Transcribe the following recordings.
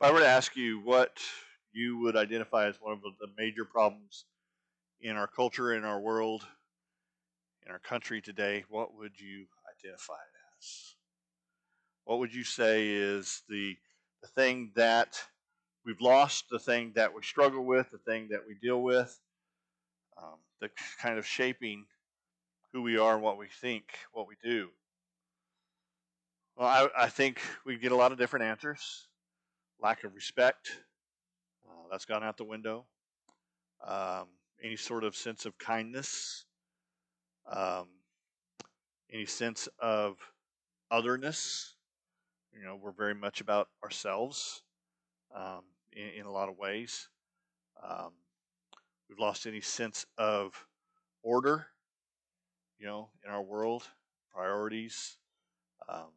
If I were to ask you what you would identify as one of the major problems in our culture, in our world, in our country today, what would you identify it as? What would you say is the, the thing that we've lost, the thing that we struggle with, the thing that we deal with, um, the kind of shaping who we are and what we think, what we do? Well, I, I think we get a lot of different answers. Lack of respect, uh, that's gone out the window. Um, any sort of sense of kindness, um, any sense of otherness. You know, we're very much about ourselves um, in, in, a lot of ways. Um, we've lost any sense of order, you know, in our world, priorities. Um,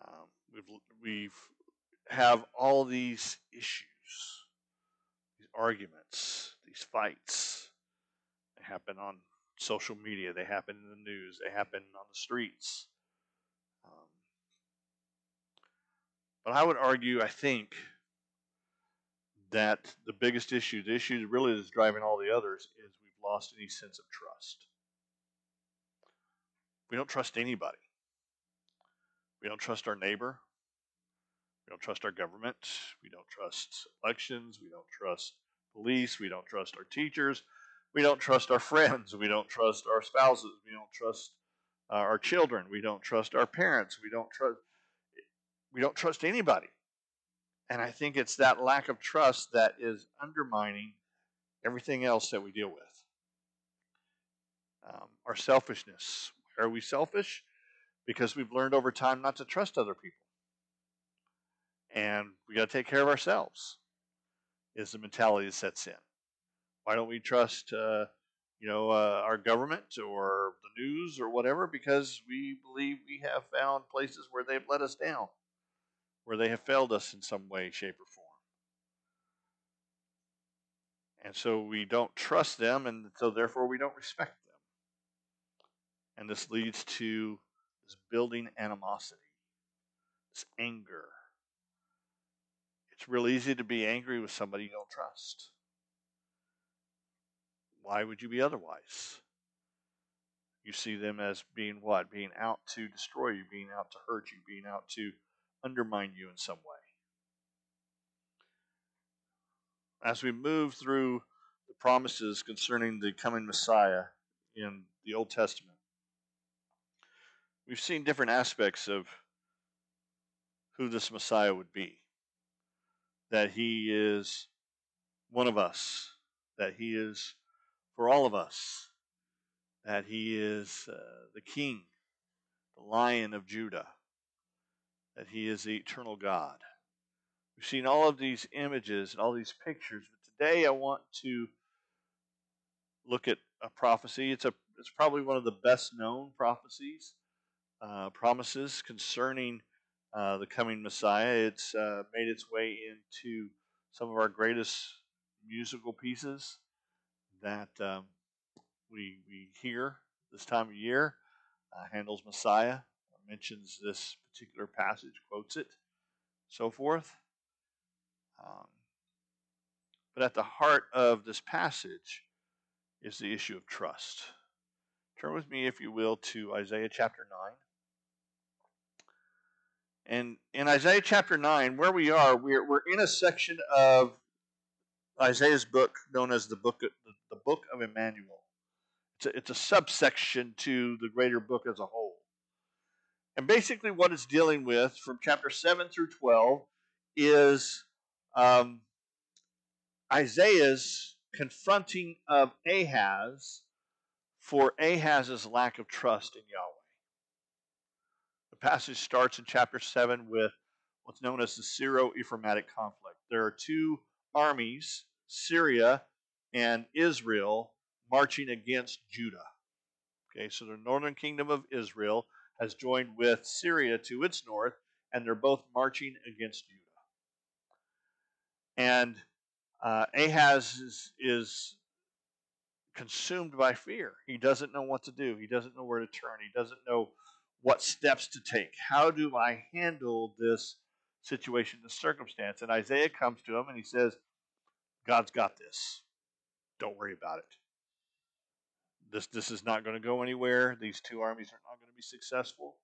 um we've we've have all these issues, these arguments, these fights. They happen on social media, they happen in the news, they happen on the streets. Um, but I would argue, I think, that the biggest issue, the issue that really is driving all the others, is we've lost any sense of trust. We don't trust anybody. We don't trust our neighbor. We don't trust our government. We don't trust elections. We don't trust police. We don't trust our teachers. We don't trust our friends. We don't trust our spouses. We don't trust uh, our children. We don't trust our parents. We don't trust. We don't trust anybody. And I think it's that lack of trust that is undermining everything else that we deal with. Um, our selfishness. Are we selfish? Because we've learned over time not to trust other people and we got to take care of ourselves. Is the mentality that sets in? Why don't we trust, uh, you know, uh, our government or the news or whatever? Because we believe we have found places where they've let us down, where they have failed us in some way, shape, or form. And so we don't trust them, and so therefore we don't respect them. And this leads to this building animosity, this anger, it's real easy to be angry with somebody you don't trust. Why would you be otherwise? You see them as being what? Being out to destroy you, being out to hurt you, being out to undermine you in some way. As we move through the promises concerning the coming Messiah in the Old Testament, we've seen different aspects of who this Messiah would be that He is one of us, that He is for all of us, that He is uh, the King, the Lion of Judah, that He is the eternal God. We've seen all of these images and all these pictures, but today I want to look at a prophecy. It's a it's probably one of the best known prophecies, uh, promises concerning uh, the coming Messiah. It's uh, made its way into some of our greatest musical pieces that um, we, we hear this time of year. Uh, Handel's Messiah mentions this particular passage, quotes it, so forth. Um, but at the heart of this passage is the issue of trust. Turn with me, if you will, to Isaiah chapter 9. And in Isaiah chapter 9, where we are, we're, we're in a section of Isaiah's book known as the book of, the book of Emmanuel. It's a, it's a subsection to the greater book as a whole. And basically, what it's dealing with from chapter 7 through 12 is um, Isaiah's confronting of Ahaz for Ahaz's lack of trust in Yahweh passage starts in chapter 7 with what's known as the Syro Ephraimitic conflict. There are two armies, Syria and Israel, marching against Judah. Okay, so the northern kingdom of Israel has joined with Syria to its north, and they're both marching against Judah. And uh, Ahaz is, is consumed by fear. He doesn't know what to do. He doesn't know where to turn. He doesn't know what steps to take. How do I handle this situation, this circumstance. And Isaiah comes to him and he says, God's got this. Don't worry about it. This, this is not going to go anywhere. These two armies are not going to be successful.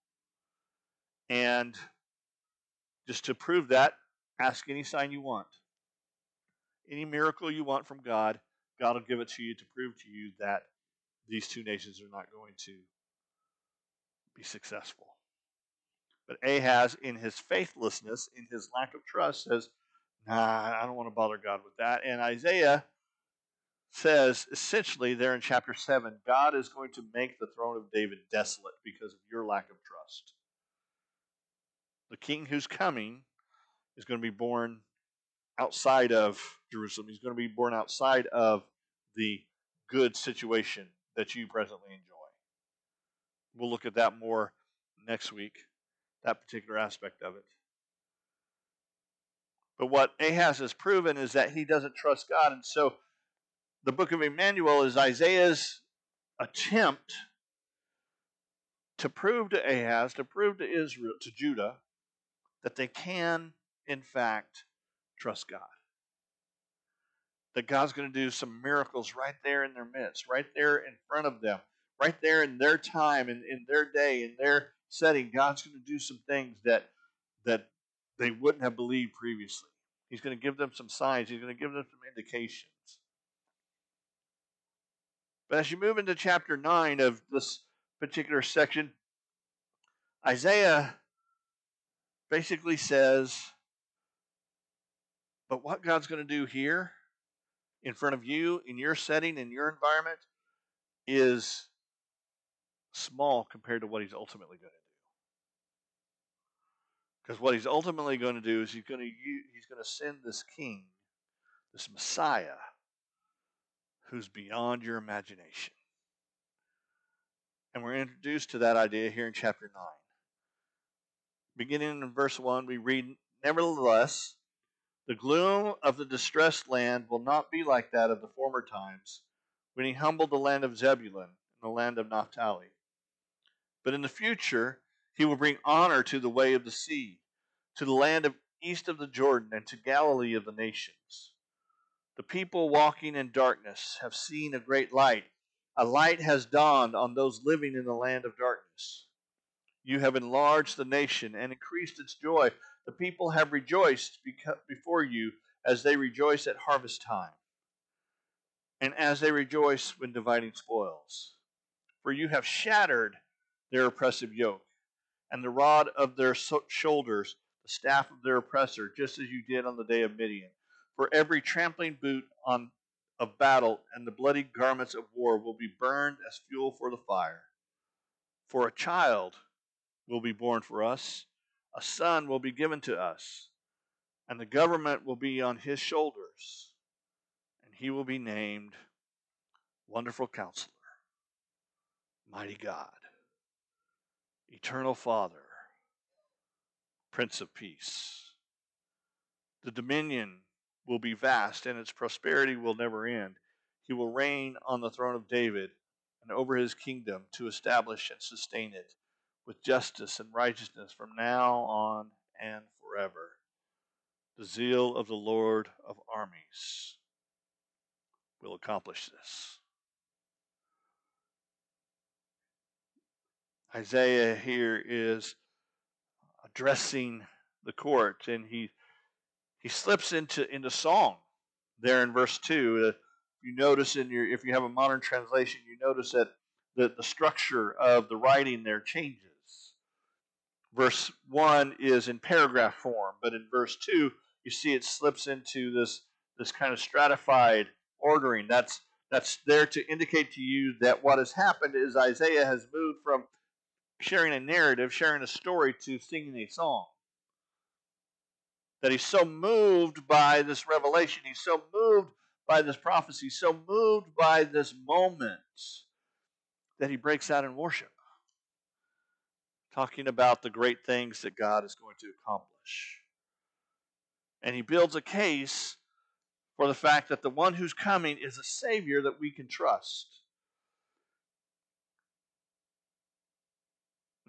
And just to prove that, ask any sign you want. Any miracle you want from God, God will give it to you to prove to you that these two nations are not going to be successful. But Ahaz, in his faithlessness, in his lack of trust, says, Nah, I don't want to bother God with that. And Isaiah says, essentially, there in chapter 7, God is going to make the throne of David desolate because of your lack of trust. The king who's coming is going to be born outside of Jerusalem. He's going to be born outside of the good situation that you presently enjoy. We'll look at that more next week, that particular aspect of it. But what Ahaz has proven is that he doesn't trust God. And so the book of Emmanuel is Isaiah's attempt to prove to Ahaz, to prove to Israel, to Judah, that they can, in fact, trust God. That God's going to do some miracles right there in their midst, right there in front of them, right there in their time and in, in their day, in their setting. God's going to do some things that that they wouldn't have believed previously. He's going to give them some signs. He's going to give them some indications. But as you move into chapter 9 of this particular section, Isaiah basically says, but what God's going to do here in front of you, in your setting, in your environment, is small compared to what He's ultimately going to do. Because what He's ultimately going to do is He's going to use, He's going to send this King, this Messiah, who's beyond your imagination. And we're introduced to that idea here in chapter 9. Beginning in verse 1, we read, Nevertheless, the gloom of the distressed land will not be like that of the former times, when he humbled the land of Zebulun and the land of Naphtali. But in the future, he will bring honor to the way of the sea, to the land of east of the Jordan, and to Galilee of the nations. The people walking in darkness have seen a great light. A light has dawned on those living in the land of darkness. You have enlarged the nation and increased its joy. The people have rejoiced before you as they rejoice at harvest time, and as they rejoice when dividing spoils. For you have shattered their oppressive yoke, and the rod of their shoulders, the staff of their oppressor, just as you did on the day of Midian. For every trampling boot on of battle and the bloody garments of war will be burned as fuel for the fire. For a child will be born for us, a son will be given to us, and the government will be on his shoulders, and he will be named Wonderful Counselor, Mighty God, Eternal Father, Prince of Peace. The dominion will be vast, and its prosperity will never end. He will reign on the throne of David and over his kingdom to establish and sustain it with justice and righteousness from now on and forever. The zeal of the Lord of armies will accomplish this. Isaiah here is addressing the court, and he he slips into into song there in verse two. Uh, you notice in your if you have a modern translation, you notice that the, the structure of the writing there changes verse 1 is in paragraph form, but in verse 2, you see it slips into this, this kind of stratified ordering. That's, that's there to indicate to you that what has happened is Isaiah has moved from sharing a narrative, sharing a story, to singing a song. That he's so moved by this revelation, he's so moved by this prophecy, so moved by this moment that he breaks out in worship talking about the great things that God is going to accomplish. And he builds a case for the fact that the one who's coming is a Savior that we can trust.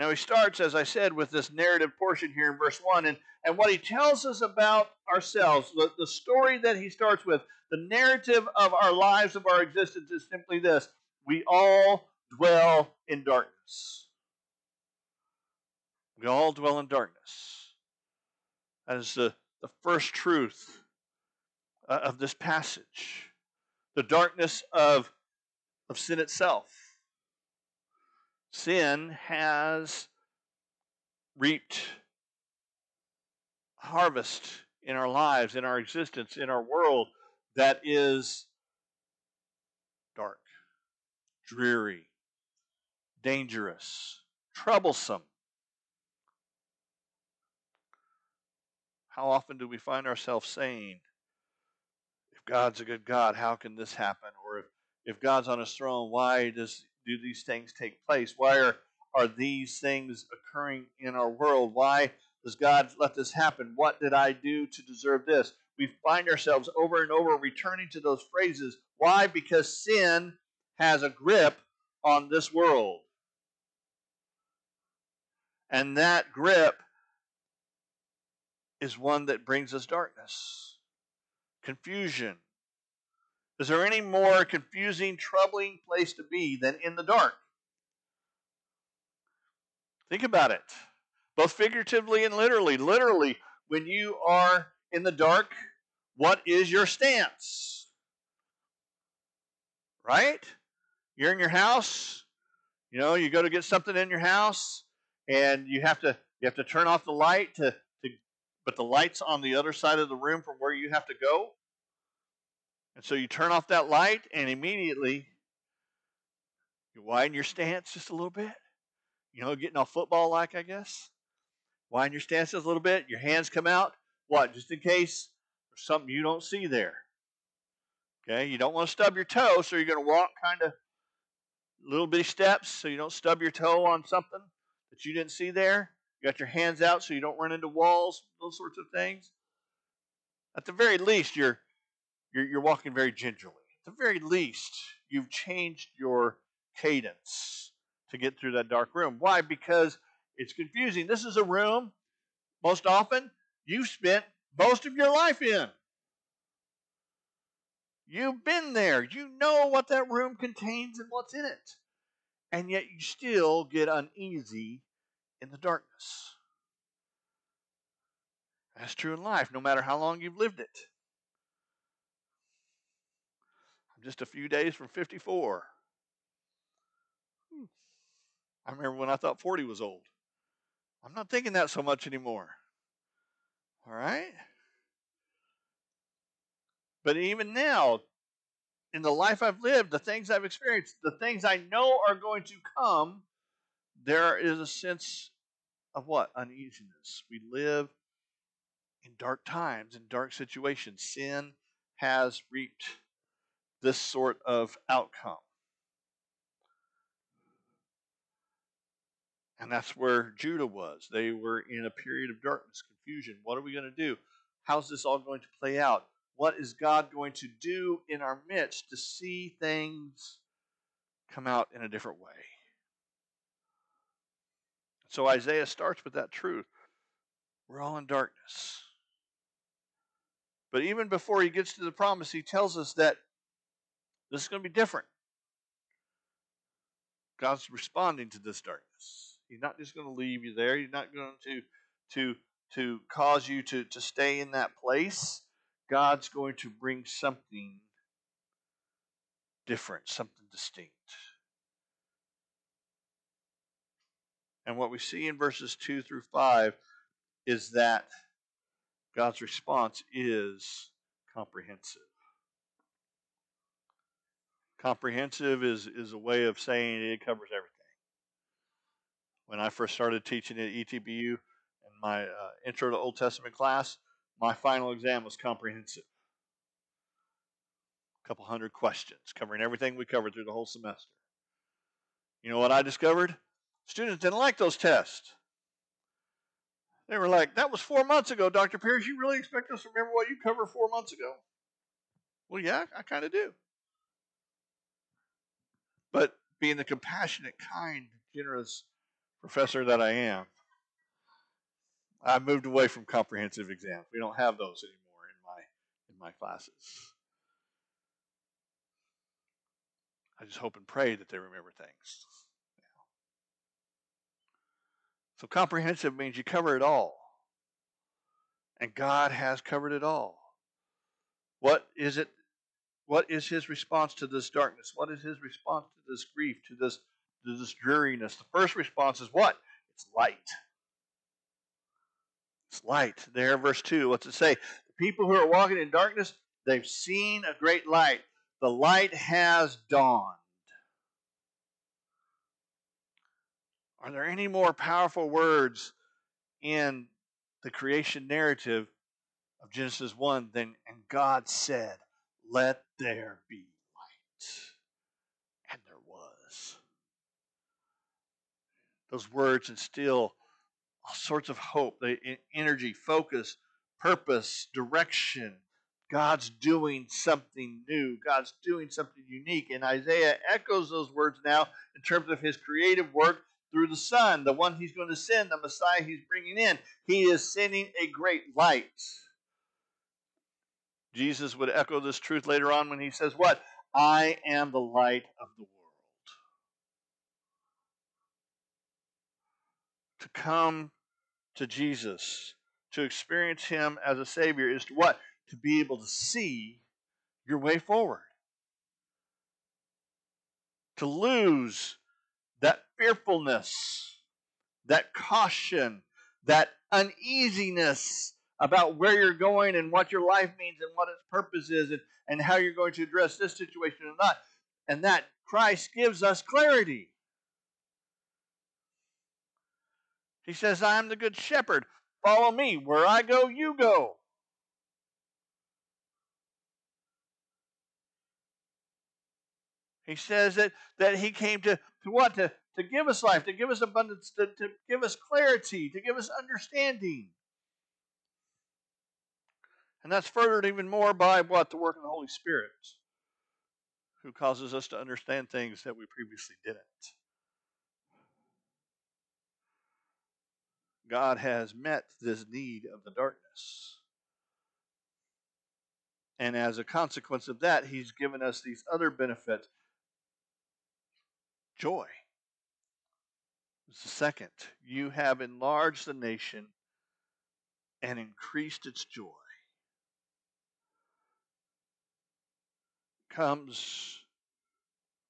Now he starts, as I said, with this narrative portion here in verse 1. And, and what he tells us about ourselves, the, the story that he starts with, the narrative of our lives, of our existence, is simply this we all dwell in darkness. We all dwell in darkness. That is the, the first truth uh, of this passage. The darkness of, of sin itself. Sin has reaped harvest in our lives, in our existence, in our world that is dark, dreary, dangerous, troublesome. How often do we find ourselves saying, if God's a good God, how can this happen? Or if, if God's on his throne, why does do these things take place? Why are, are these things occurring in our world? Why does God let this happen? What did I do to deserve this? We find ourselves over and over returning to those phrases. Why? Because sin has a grip on this world. And that grip is one that brings us darkness, confusion. Is there any more confusing, troubling place to be than in the dark? Think about it, both figuratively and literally. Literally, when you are in the dark, what is your stance? Right? You're in your house, you know, you go to get something in your house, and you have to you have to turn off the light to, to but the light's on the other side of the room from where you have to go. And so you turn off that light and immediately you widen your stance just a little bit. You know, getting all football like I guess. Widen your stance just a little bit. Your hands come out. What? Just in case there's something you don't see there. Okay, you don't want to stub your toe, so you're going to walk kind of little bitty steps so you don't stub your toe on something that you didn't see there. You got your hands out so you don't run into walls, those sorts of things. At the very least, you're you're, you're walking very gingerly. At the very least, you've changed your cadence to get through that dark room. Why? Because it's confusing. This is a room, most often, you've spent most of your life in. You've been there. You know what that room contains and what's in it. And yet you still get uneasy in the darkness. That's true in life, no matter how long you've lived it. I'm just a few days from 54. Hmm. I remember when I thought 40 was old. I'm not thinking that so much anymore. All right? But even now, in the life I've lived, the things I've experienced, the things I know are going to come, there is a sense of what? Uneasiness. We live in dark times, in dark situations. Sin has reaped this sort of outcome. And that's where Judah was. They were in a period of darkness, confusion. What are we going to do? How's this all going to play out? What is God going to do in our midst to see things come out in a different way? So Isaiah starts with that truth. We're all in darkness. But even before he gets to the promise, he tells us that this is going to be different. God's responding to this darkness. He's not just going to leave you there. He's not going to to to cause you to, to stay in that place. God's going to bring something different, something distinct. And what we see in verses 2 through 5 is that God's response is comprehensive. Comprehensive is, is a way of saying it covers everything. When I first started teaching at ETBU in my uh, Intro to Old Testament class, my final exam was comprehensive. A couple hundred questions covering everything we covered through the whole semester. You know what I discovered? Students didn't like those tests. They were like, that was four months ago, Dr. Pierce. You really expect us to remember what you covered four months ago? Well, yeah, I kind of do. But being the compassionate, kind, generous professor that I am, I moved away from comprehensive exams. We don't have those anymore in my in my classes. I just hope and pray that they remember things. So comprehensive means you cover it all. And God has covered it all. What is it? What is his response to this darkness? What is his response to this grief, to this, to this dreariness? The first response is what? It's light. It's light. There, verse 2. What's it say? The people who are walking in darkness, they've seen a great light. The light has dawned. Are there any more powerful words in the creation narrative of Genesis 1 than, and God said, Let there be light? And there was. Those words instill all sorts of hope, the energy, focus, purpose, direction. God's doing something new. God's doing something unique. And Isaiah echoes those words now in terms of his creative work through the Son, the one he's going to send, the Messiah he's bringing in. He is sending a great light. Jesus would echo this truth later on when he says, What? I am the light of the world. To come to Jesus, to experience him as a Savior, is to what? To be able to see your way forward. To lose that fearfulness, that caution, that uneasiness about where you're going and what your life means and what its purpose is and, and how you're going to address this situation or not. And that Christ gives us clarity. He says, I am the good shepherd. Follow me. Where I go, you go. He says that, that he came to, to what? To, to give us life, to give us abundance, to, to give us clarity, to give us understanding. And that's furthered even more by what? The work of the Holy Spirit, who causes us to understand things that we previously didn't. God has met this need of the darkness. And as a consequence of that, He's given us these other benefits joy. The second, you have enlarged the nation and increased its joy. Comes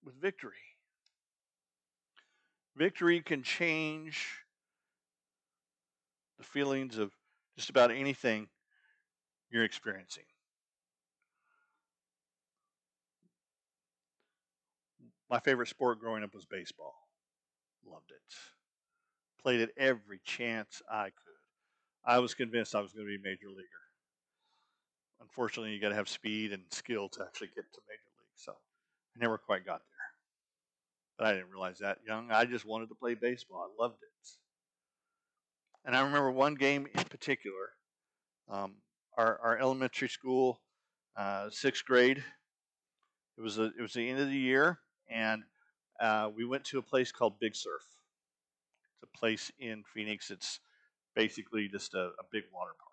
with victory. Victory can change the feelings of just about anything you're experiencing. My favorite sport growing up was baseball. Loved it. Played it every chance I could. I was convinced I was going to be a major leaguer. Unfortunately, you got to have speed and skill to actually get to major league. So I never quite got there. But I didn't realize that young. I just wanted to play baseball. I loved it. And I remember one game in particular. Um, our, our elementary school, uh, sixth grade. It was a, it was the end of the year, and uh, we went to a place called Big Surf. It's a place in Phoenix. It's basically just a, a big water park.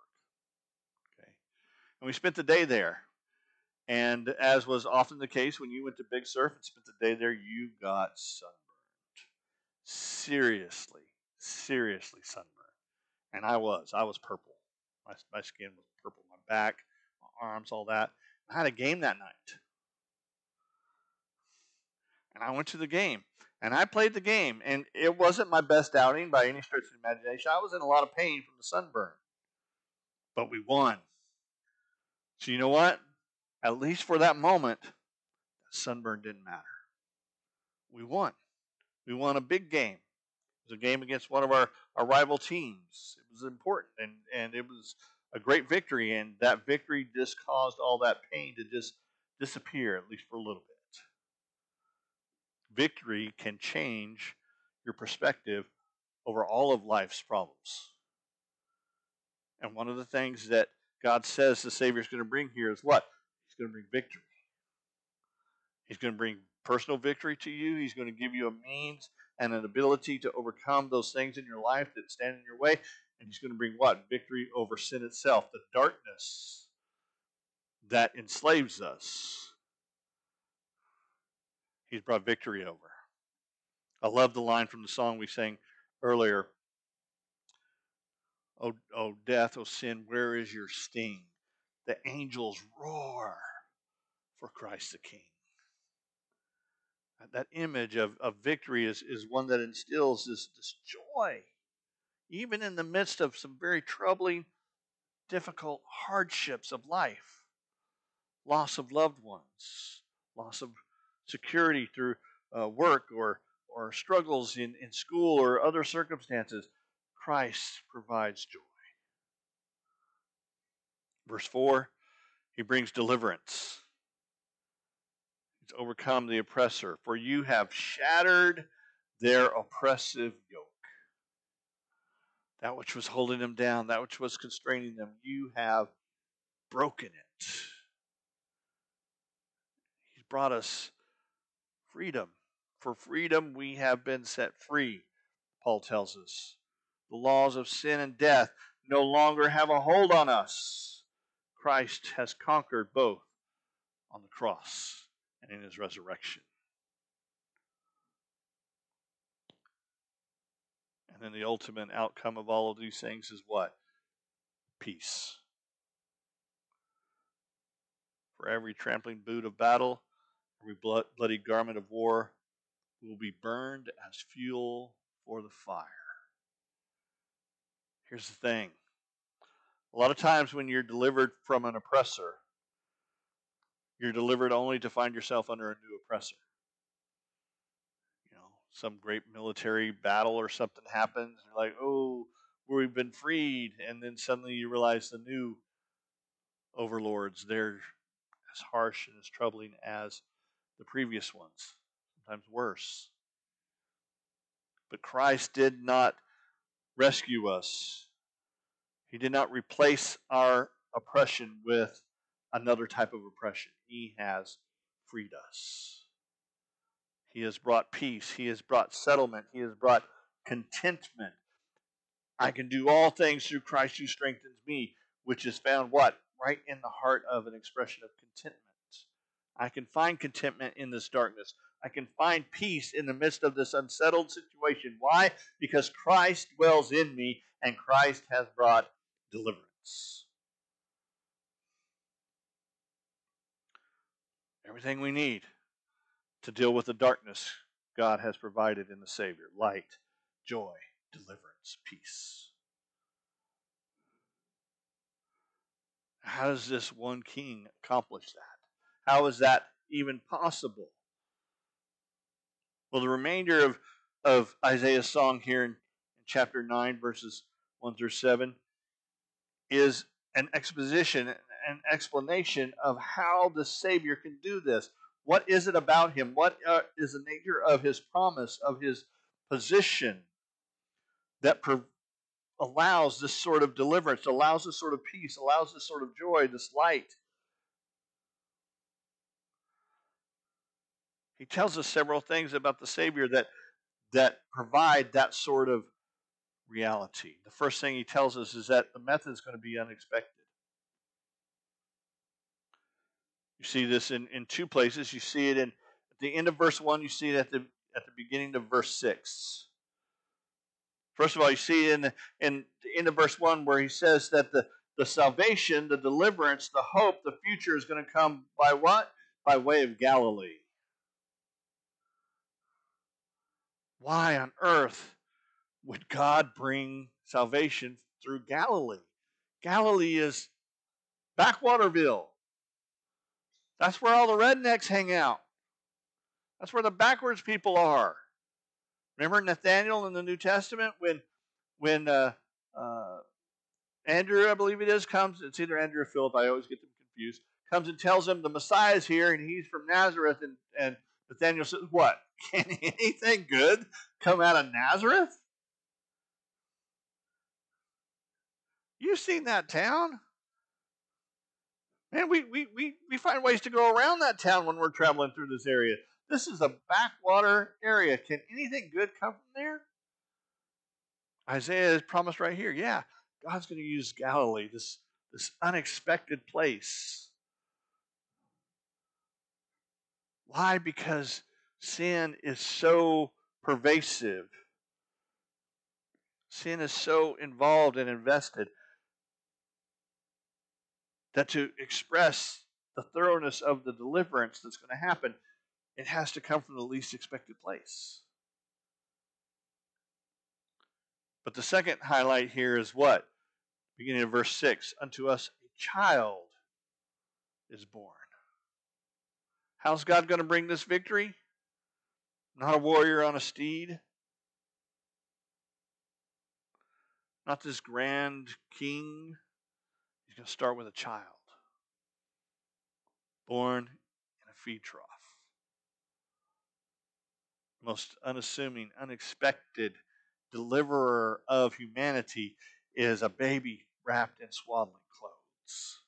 And we spent the day there. And as was often the case when you went to Big Surf and spent the day there, you got sunburned. Seriously, seriously sunburned. And I was. I was purple. My, my skin was purple. My back, my arms, all that. I had a game that night and I went to the game and I played the game, and it wasn't my best outing by any stretch of imagination. I was in a lot of pain from the sunburn, but we won. So you know what? At least for that moment, sunburn didn't matter. We won. We won a big game. It was a game against one of our, our rival teams. It was important, and, and it was a great victory, and that victory just caused all that pain to just disappear, at least for a little bit victory can change your perspective over all of life's problems. And one of the things that God says the Savior is going to bring here is what? He's going to bring victory. He's going to bring personal victory to you. He's going to give you a means and an ability to overcome those things in your life that stand in your way. And He's going to bring what? Victory over sin itself, the darkness that enslaves us. He's brought victory over. I love the line from the song we sang earlier. Oh, oh, death, oh, sin, where is your sting? The angels roar for Christ the King. That image of, of victory is, is one that instills this, this joy, even in the midst of some very troubling, difficult hardships of life loss of loved ones, loss of security through uh, work or, or struggles in, in school or other circumstances. Christ provides joy. Verse 4 He brings deliverance to overcome the oppressor, for you have shattered their oppressive yoke. That which was holding them down, that which was constraining them, you have broken it. He's brought us freedom. For freedom we have been set free, Paul tells us. The laws of sin and death no longer have a hold on us. Christ has conquered both on the cross and in his resurrection. And then the ultimate outcome of all of these things is what? Peace. For every trampling boot of battle, every blood, bloody garment of war will be burned as fuel for the fire. Here's the thing a lot of times when you're delivered from an oppressor, you're delivered only to find yourself under a new oppressor. You know, some great military battle or something happens, you're like, oh, we've been freed, and then suddenly you realize the new overlords, they're as harsh and as troubling as the previous ones, sometimes worse. But Christ did not rescue us. He did not replace our oppression with another type of oppression. He has freed us. He has brought peace. He has brought settlement. He has brought contentment. I can do all things through Christ who strengthens me, which is found what? Right in the heart of an expression of contentment. I can find contentment in this darkness. I can find peace in the midst of this unsettled situation. Why? Because Christ dwells in me and Christ has brought deliverance. Everything we need to deal with the darkness, God has provided in the Savior light, joy, deliverance, peace. How does this one king accomplish that? How is that even possible? Well, the remainder of, of Isaiah's song here in, in chapter 9, verses 1 through 7, is an exposition an explanation of how the Savior can do this. What is it about him? What uh, is the nature of his promise, of his position that allows this sort of deliverance, allows this sort of peace, allows this sort of joy, this light? He tells us several things about the Savior that that provide that sort of reality. The first thing he tells us is that the method is going to be unexpected. You see this in, in two places. You see it in at the end of verse 1, you see it at the at the beginning of verse 6. First of all, you see in in the end of verse 1 where he says that the, the salvation, the deliverance, the hope, the future is going to come by what? By way of Galilee. Why on earth would God bring salvation through Galilee? Galilee is Backwaterville. That's where all the rednecks hang out. That's where the backwards people are. Remember Nathaniel in the New Testament when when uh, uh, Andrew, I believe it is, comes. It's either Andrew or Philip. I always get them confused. Comes and tells him the Messiah is here and he's from Nazareth. And, and Nathaniel says, "What? Can anything good come out of Nazareth? You've seen that town." Man, we, we, we, we find ways to go around that town when we're traveling through this area. This is a backwater area. Can anything good come from there? Isaiah is promised right here. Yeah, God's going to use Galilee, this, this unexpected place. Why? Because sin is so pervasive. Sin is so involved and invested that to express the thoroughness of the deliverance that's going to happen, it has to come from the least expected place. But the second highlight here is what? Beginning of verse 6 Unto us a child is born. How's God going to bring this victory? Not a warrior on a steed, not this grand king. He's going to start with a child born in a feed trough. Most unassuming, unexpected deliverer of humanity is a baby wrapped in swaddling clothes.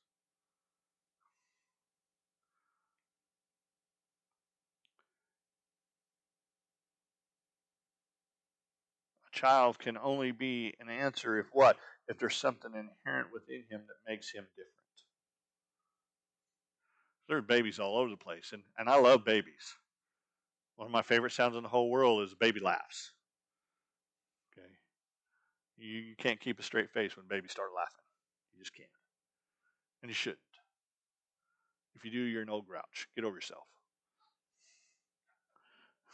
Child can only be an answer if what? If there's something inherent within him that makes him different. There's babies all over the place, and, and I love babies. One of my favorite sounds in the whole world is baby laughs. Okay. You, you can't keep a straight face when babies start laughing. You just can't. And you shouldn't. If you do, you're an old grouch. Get over yourself.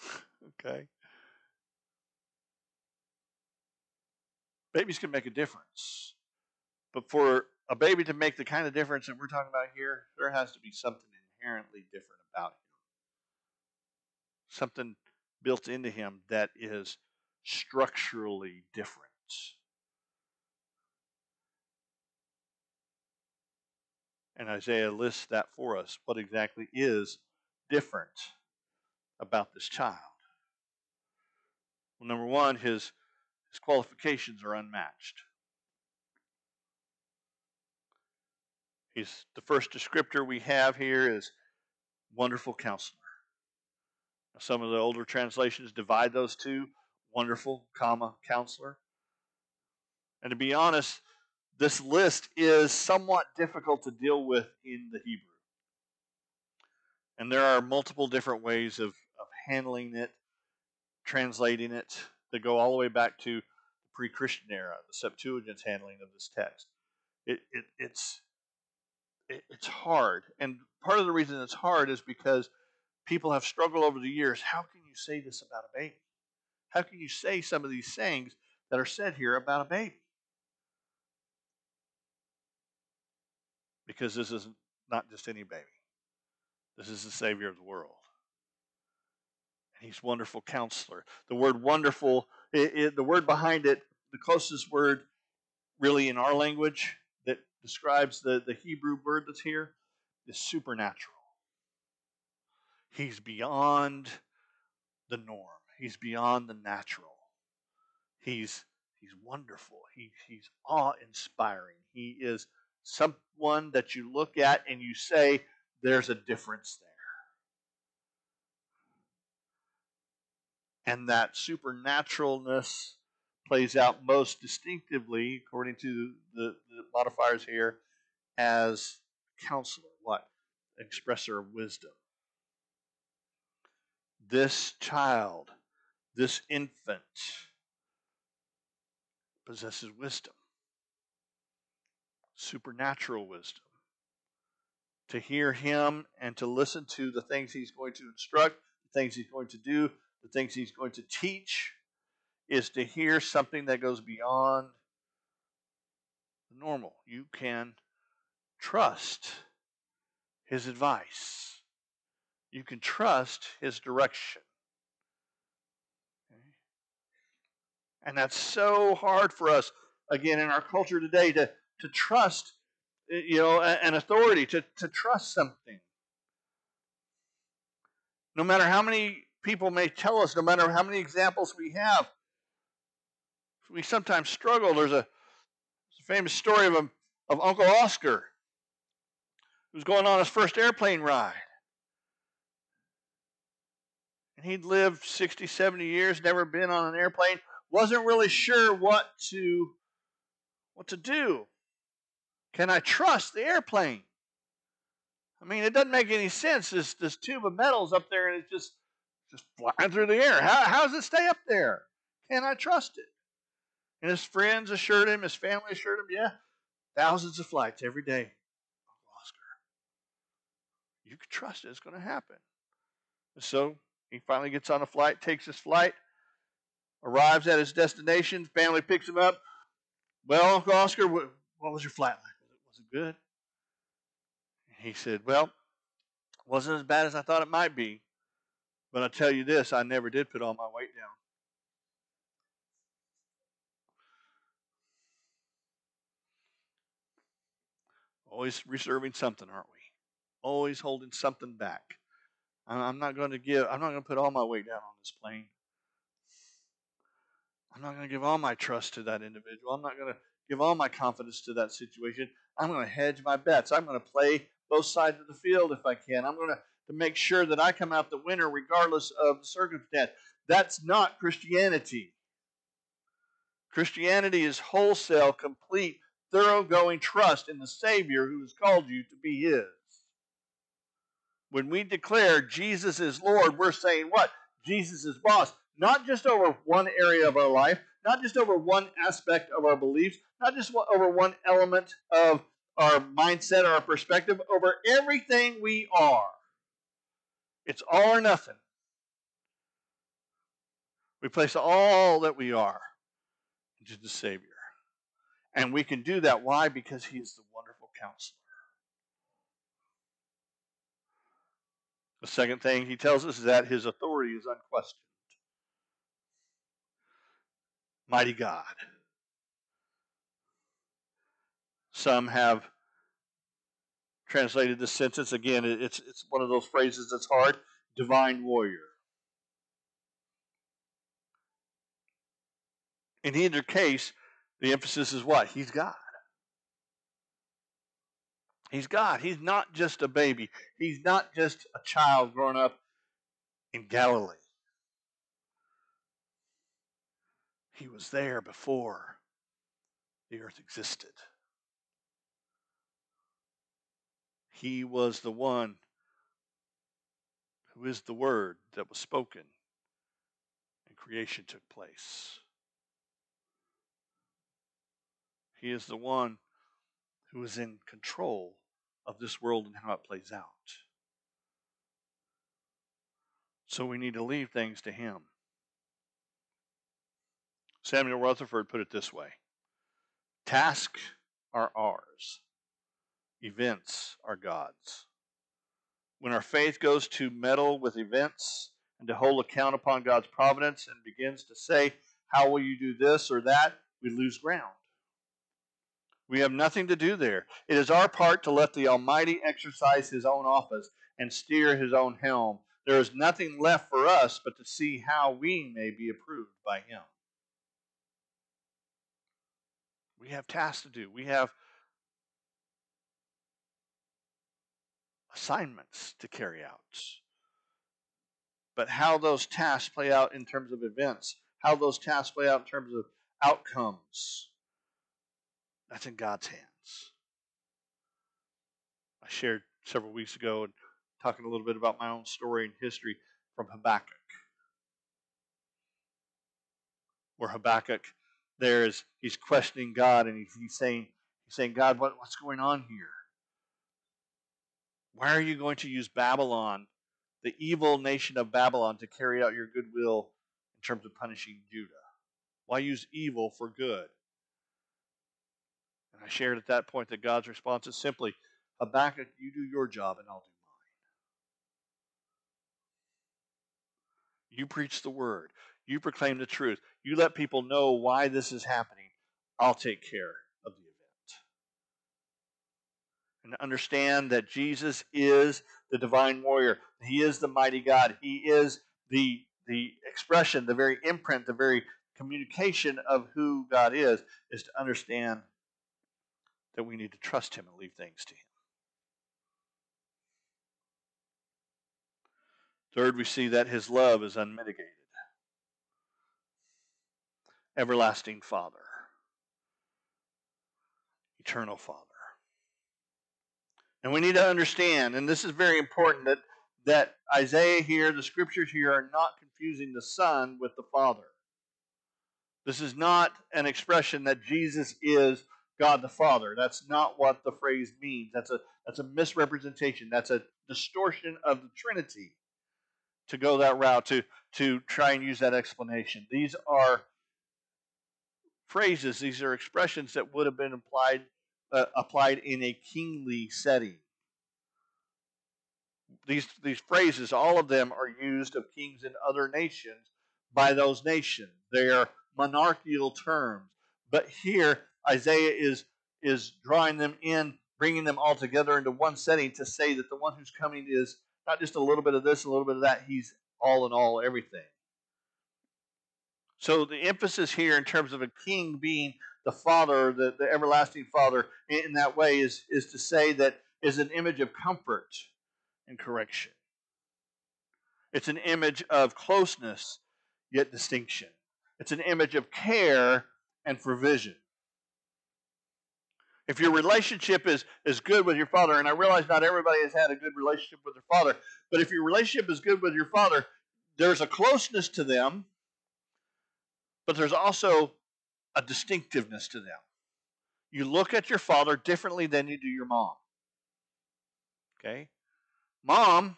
okay. Babies can make a difference. But for a baby to make the kind of difference that we're talking about here, there has to be something inherently different about him. Something built into him that is structurally different. And Isaiah lists that for us. What exactly is different about this child? Well, number one, his, his qualifications are unmatched. He's the first descriptor we have here is wonderful counselor. Now, some of the older translations divide those two, wonderful, comma, counselor. And to be honest, this list is somewhat difficult to deal with in the Hebrew. And there are multiple different ways of, of handling it, translating it, that go all the way back to the pre Christian era, the Septuagint's handling of this text. It, it, it's it's hard. And part of the reason it's hard is because people have struggled over the years. How can you say this about a baby? How can you say some of these things that are said here about a baby? Because this is not just any baby. This is the Savior of the world. And he's wonderful counselor. The word wonderful, it, it, the word behind it, the closest word really in our language that describes the, the Hebrew word that's here is supernatural. He's beyond the norm. He's beyond the natural. He's he's wonderful. He, he's awe-inspiring. He is someone that you look at and you say, there's a difference there. And that supernaturalness plays out most distinctively, according to the, the modifiers here, as counselor. What? Expresser of wisdom. This child, this infant, possesses wisdom, supernatural wisdom. To hear him and to listen to the things he's going to instruct, the things he's going to do, the things he's going to teach, is to hear something that goes beyond the normal. You can trust his advice, you can trust his direction. Okay? And that's so hard for us, again, in our culture today, to, to trust eh, you know, an authority, to, to trust something. No matter how many people may tell us, no matter how many examples we have, we sometimes struggle. There's a, a famous story of, a, of Uncle Oscar who's going on his first airplane ride. And he'd lived 60, 70 years, never been on an airplane, wasn't really sure what to what to do. Can I trust the airplane? I mean, it doesn't make any sense. This this tube of metal's up there and it's just just flying through the air. How, how does it stay up there? Can I trust it? And his friends assured him, his family assured him, yeah, thousands of flights every day. Oscar, you can trust it. It's going to happen. And so he finally gets on a flight, takes his flight, arrives at his destination. Family picks him up. Well, Uncle Oscar, what, what was your flight like? Was it good? He said, Well, wasn't as bad as I thought it might be. But I tell you this, I never did put all my weight down. Always reserving something, aren't we? Always holding something back. I'm not going to give, I'm not going to put all my weight down on this plane. I'm not going to give all my trust to that individual. I'm not going to give all my confidence to that situation. I'm going to hedge my bets. I'm going to play both sides of the field if I can. I'm going to, to make sure that I come out the winner regardless of the circumstance. That's not Christianity. Christianity is wholesale, complete, thoroughgoing trust in the Savior who has called you to be His. When we declare Jesus is Lord, we're saying what? Jesus is boss. Not just over one area of our life, not just over one aspect of our beliefs, not just over one element of our mindset or our perspective, over everything we are. It's all or nothing. We place all that we are into the Savior. And we can do that. Why? Because He is the wonderful counselor. The second thing He tells us is that His authority is unquestioned. Mighty God. Some have translated this sentence again. It's it's one of those phrases that's hard. Divine warrior. In either case, the emphasis is what? He's God. He's God. He's not just a baby. He's not just a child growing up in Galilee. He was there before the earth existed. He was the one who is the word that was spoken and creation took place. He is the one who is in control of this world and how it plays out. So we need to leave things to Him. Samuel Rutherford put it this way Tasks are ours, events are God's. When our faith goes to meddle with events and to hold account upon God's providence and begins to say, How will you do this or that? we lose ground. We have nothing to do there. It is our part to let the Almighty exercise His own office and steer His own helm. There is nothing left for us but to see how we may be approved by Him. We have tasks to do. We have assignments to carry out. But how those tasks play out in terms of events, how those tasks play out in terms of outcomes, that's in God's hands. I shared several weeks ago and talking a little bit about my own story and history from Habakkuk. Where Habakkuk there is he's questioning God and he's, saying he's saying, God, what, what's going on here? Why are you going to use Babylon, the evil nation of Babylon, to carry out your goodwill in terms of punishing Judah? Why use evil for good? And I shared at that point that God's response is simply, Habakkuk, you do your job and I'll do mine. You preach the word. You proclaim the truth. You let people know why this is happening. I'll take care of the event. And understand that Jesus is the divine warrior. He is the mighty God. He is the, the expression, the very imprint, the very communication of who God is, is to understand that we need to trust Him and leave things to Him. Third, we see that his love is unmitigated. Everlasting Father, eternal Father. And we need to understand, and this is very important, that, that Isaiah here, the scriptures here, are not confusing the Son with the Father. This is not an expression that Jesus is God the Father. That's not what the phrase means. That's a that's a misrepresentation. That's a distortion of the Trinity to go that route to to try and use that explanation. These are phrases. These are expressions that would have been applied uh, applied in a kingly setting. These these phrases, all of them, are used of kings in other nations by those nations. They are monarchical terms. But here, Isaiah is, is drawing them in, bringing them all together into one setting to say that the one who's coming is not just a little bit of this, a little bit of that, he's all in all everything. So the emphasis here in terms of a king being the father, the, the everlasting father, in that way is, is to say that is an image of comfort and correction. It's an image of closeness, yet distinction. It's an image of care and provision. If your relationship is, is good with your father, and I realize not everybody has had a good relationship with their father, but if your relationship is good with your father, there's a closeness to them, but there's also a distinctiveness to them. You look at your father differently than you do your mom. Okay? Mom,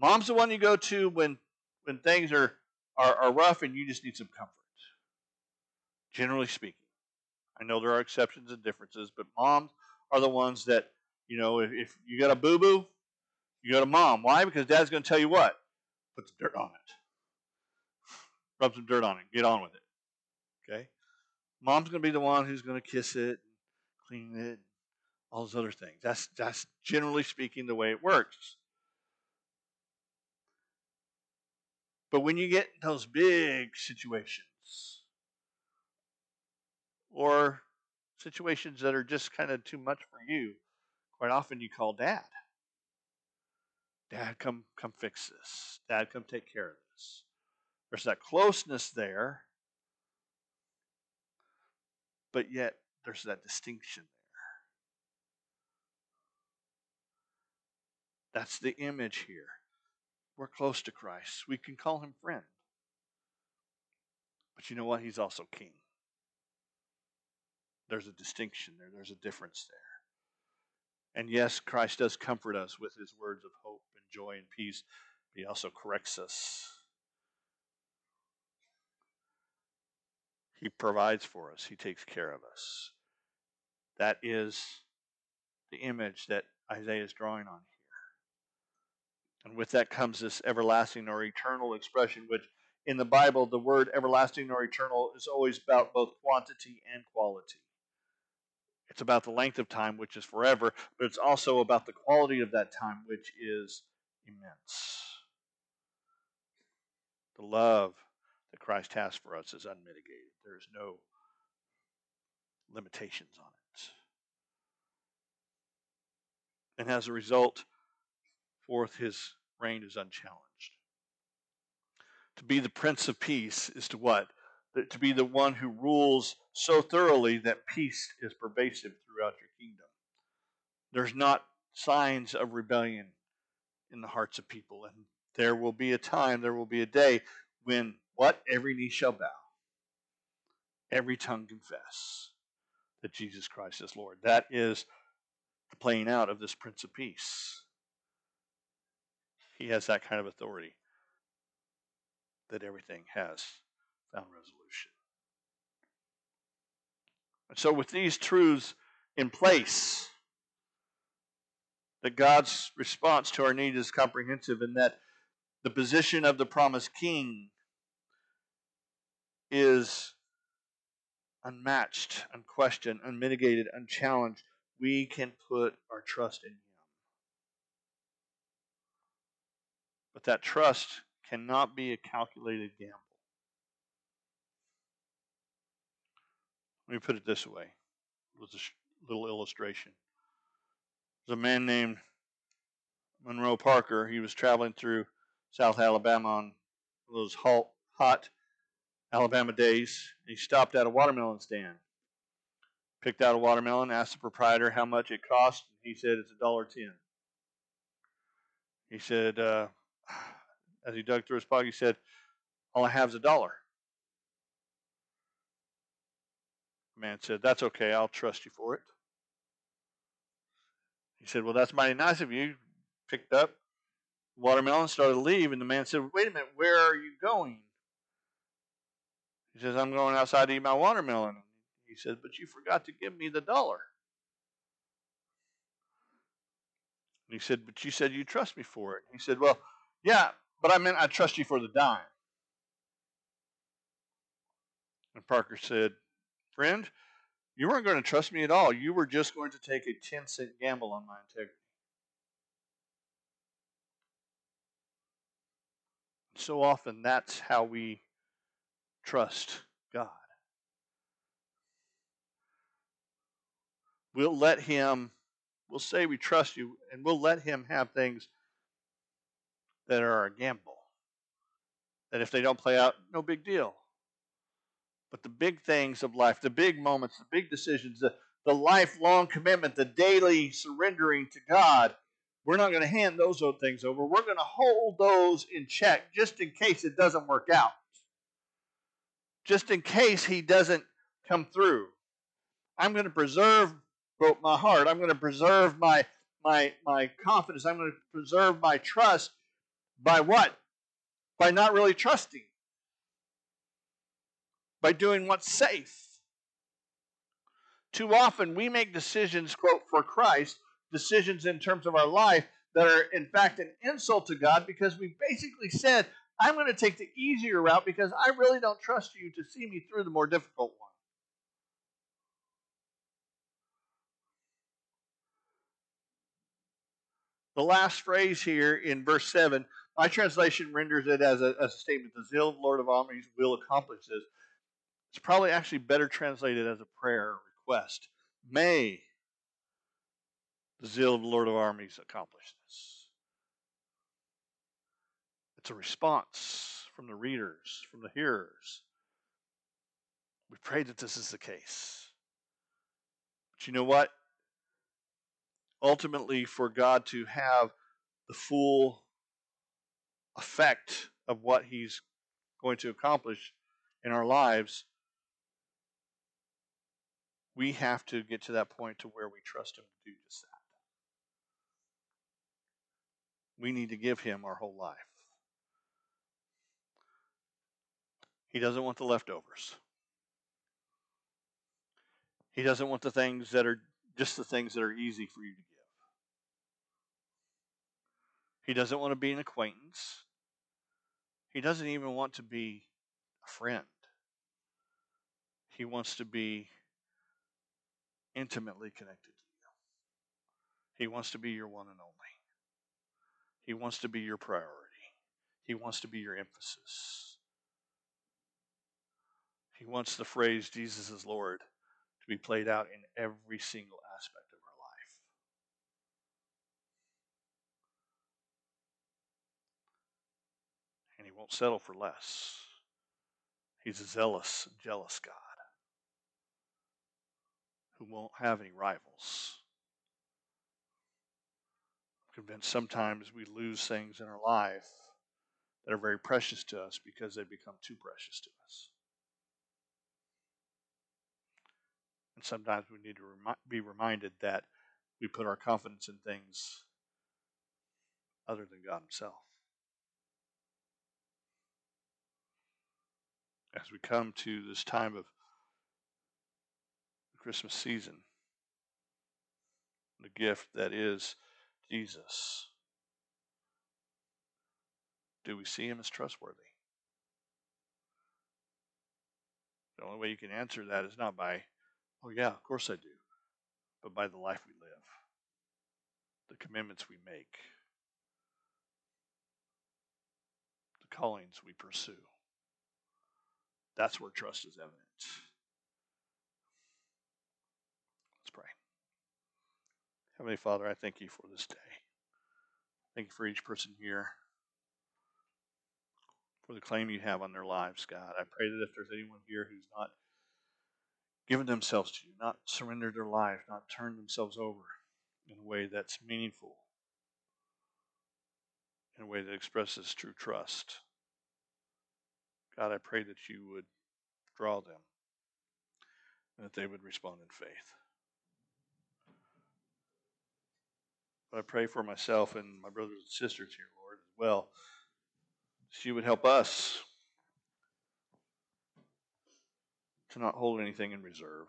mom's the one you go to when when things are are, are rough and you just need some comfort. Generally speaking. I know there are exceptions and differences, but moms are the ones that, you know, if, if you got a boo boo, you go to mom. Why? Because dad's going to tell you what? Put some dirt on it. Rub some dirt on it. Get on with it. Mom's going to be the one who's going to kiss it, clean it, all those other things. That's, that's generally speaking the way it works. But when you get those big situations or situations that are just kind of too much for you, quite often you call dad. Dad, come come fix this. Dad, come take care of this. There's that closeness there, but yet there's that distinction there. That's the image here. We're close to Christ. We can call him friend. But you know what? He's also king. There's a distinction there, there's a difference there. And yes, Christ does comfort us with his words of hope and joy and peace, but he also corrects us. He provides for us, he takes care of us. That is the image that Isaiah is drawing on here. And with that comes this everlasting or eternal expression, which in the Bible, the word everlasting or eternal is always about both quantity and quality. It's about the length of time, which is forever, but it's also about the quality of that time, which is immense. The love that Christ has for us is unmitigated. There is no limitations on it. And as a result, fourth his reign is unchallenged. To be the Prince of Peace is to what? To be the one who rules so thoroughly that peace is pervasive throughout your kingdom. There's not signs of rebellion in the hearts of people. And there will be a time, there will be a day when what? Every knee shall bow, every tongue confess that Jesus Christ is Lord. That is the playing out of this Prince of Peace. He has that kind of authority that everything has found resolution. And so, with these truths in place, that God's response to our need is comprehensive, and that the position of the promised king is unmatched, unquestioned, unmitigated, unchallenged. We can put our trust in Him. But that trust cannot be a calculated gamble. Let me put it this way. It was a little illustration. There's a man named Monroe Parker. He was traveling through South Alabama on those hot, hot Alabama days. He stopped at a watermelon stand, picked out a watermelon, asked the proprietor how much it cost. And he said it's a dollar ten. He said, uh, as he dug through his pocket, he said, "All I have is a dollar." The man said, "That's okay. I'll trust you for it." He said, "Well, that's mighty nice of you." Picked up watermelon, started to leave, and the man said, "Wait a minute. Where are you going?" He says, I'm going outside to eat my watermelon. He says, But you forgot to give me the dollar. And he said, But you said you trust me for it. He said, Well, yeah, but I meant I trust you for the dime. And Parker said, Friend, you weren't going to trust me at all. You were just going to take a 10 cent gamble on my integrity. So often that's how we trust God. We'll let Him, we'll say we trust you, and we'll let Him have things that are a gamble. That if they don't play out, no big deal. But the big things of life, the big moments, the big decisions, the, the lifelong commitment, the daily surrendering to God, we're not going to hand those old things over. We're going to hold those in check just in case it doesn't work out just in case he doesn't come through. I'm going to preserve quote, my heart. I'm going to preserve my my my confidence. I'm going to preserve my trust by what? By not really trusting. By doing what's safe. Too often we make decisions, quote, for Christ, decisions in terms of our life that are in fact an insult to God because we basically said, I'm going to take the easier route because I really don't trust you to see me through the more difficult one. The last phrase here in verse 7, my translation renders it as a, as a statement the zeal of the Lord of armies will accomplish this. It's probably actually better translated as a prayer request. May the zeal of the Lord of armies accomplish this. It's a response from the readers, from the hearers. We pray that this is the case. But you know what? Ultimately, for God to have the full effect of what He's going to accomplish in our lives, we have to get to that point to where we trust Him to do just that. We need to give Him our whole life. He doesn't want the leftovers. He doesn't want the things that are just the things that are easy for you to give. He doesn't want to be an acquaintance. He doesn't even want to be a friend. He wants to be intimately connected to you. He wants to be your one and only. He wants to be your priority. He wants to be your emphasis. He wants the phrase Jesus is Lord to be played out in every single aspect of our life. And He won't settle for less. He's a zealous, jealous God who won't have any rivals. I'm convinced sometimes we lose things in our life that are very precious to us because they become too precious to us. Sometimes we need to remi- be reminded that we put our confidence in things other than God Himself. As we come to this time of the Christmas season, the gift that is Jesus, do we see Him as trustworthy? The only way you can answer that is not by Oh, yeah, of course I do. But by the life we live, the commitments we make, the callings we pursue. That's where trust is evident. Let's pray. Heavenly Father, I thank you for this day. Thank you for each person here. for the claim you have on their lives, God. I pray that if there's anyone here who's not given themselves to you, not surrendered their life, not turned themselves over in a way that's meaningful, in a way that expresses true trust, God, I pray that you would draw them and that they would respond in faith. But I pray for myself and my brothers and sisters here, Lord, as well. You would help us to not hold anything in reserve,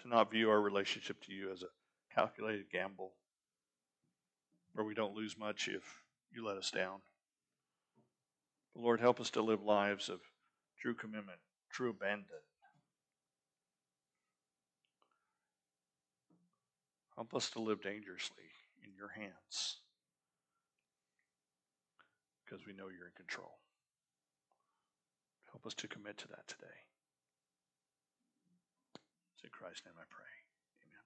to not view our relationship to you as a calculated gamble where we don't lose much if you let us down. But Lord, help us to live lives of true commitment, true abandon. Help us to live dangerously in your hands because we know you're in control. Help us to commit to that today. It's in Christ's name I pray.